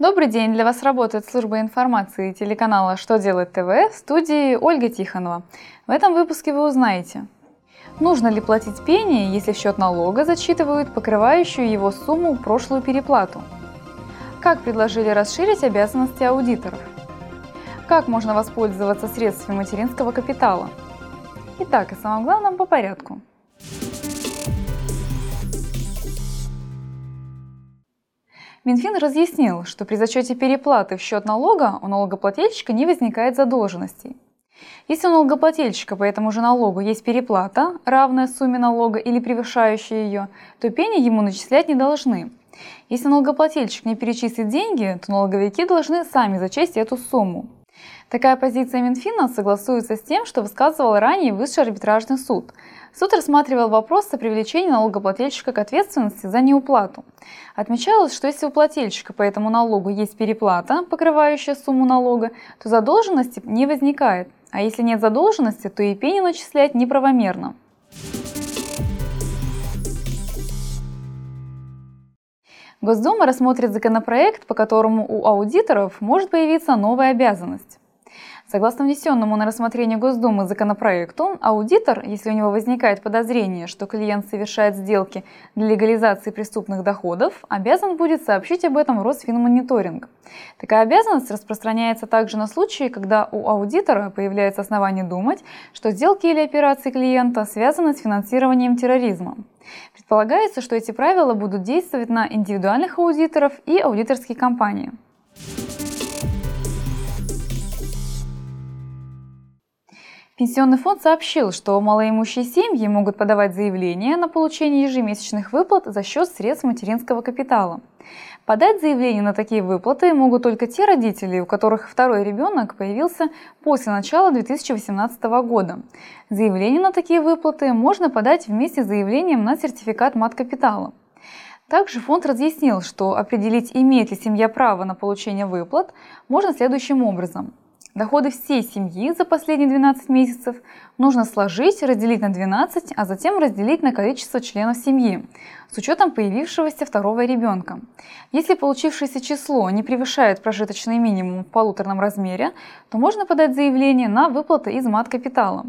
Добрый день! Для вас работает служба информации телеканала «Что делает ТВ» в студии Ольга Тихонова. В этом выпуске вы узнаете, нужно ли платить пени, если в счет налога зачитывают покрывающую его сумму прошлую переплату, как предложили расширить обязанности аудиторов, как можно воспользоваться средствами материнского капитала. Итак, и самое главное по порядку – Минфин разъяснил, что при зачете переплаты в счет налога у налогоплательщика не возникает задолженностей. Если у налогоплательщика по этому же налогу есть переплата, равная сумме налога или превышающая ее, то пени ему начислять не должны. Если налогоплательщик не перечислит деньги, то налоговики должны сами зачесть эту сумму. Такая позиция Минфина согласуется с тем, что высказывал ранее Высший арбитражный суд. Суд рассматривал вопрос о привлечении налогоплательщика к ответственности за неуплату. Отмечалось, что если у плательщика по этому налогу есть переплата, покрывающая сумму налога, то задолженности не возникает, а если нет задолженности, то и пени начислять неправомерно. Госдума рассмотрит законопроект, по которому у аудиторов может появиться новая обязанность. Согласно внесенному на рассмотрение Госдумы законопроекту, аудитор, если у него возникает подозрение, что клиент совершает сделки для легализации преступных доходов, обязан будет сообщить об этом Росфинмониторинг. Такая обязанность распространяется также на случаи, когда у аудитора появляется основание думать, что сделки или операции клиента связаны с финансированием терроризма. Предполагается, что эти правила будут действовать на индивидуальных аудиторов и аудиторские компании. Пенсионный фонд сообщил, что малоимущие семьи могут подавать заявление на получение ежемесячных выплат за счет средств материнского капитала. Подать заявление на такие выплаты могут только те родители, у которых второй ребенок появился после начала 2018 года. Заявление на такие выплаты можно подать вместе с заявлением на сертификат мат-капитала. Также фонд разъяснил, что определить, имеет ли семья право на получение выплат, можно следующим образом. Доходы всей семьи за последние 12 месяцев нужно сложить, разделить на 12, а затем разделить на количество членов семьи, с учетом появившегося второго ребенка. Если получившееся число не превышает прожиточный минимум в полуторном размере, то можно подать заявление на выплаты из мат-капитала.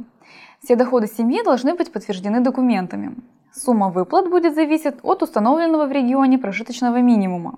Все доходы семьи должны быть подтверждены документами. Сумма выплат будет зависеть от установленного в регионе прожиточного минимума.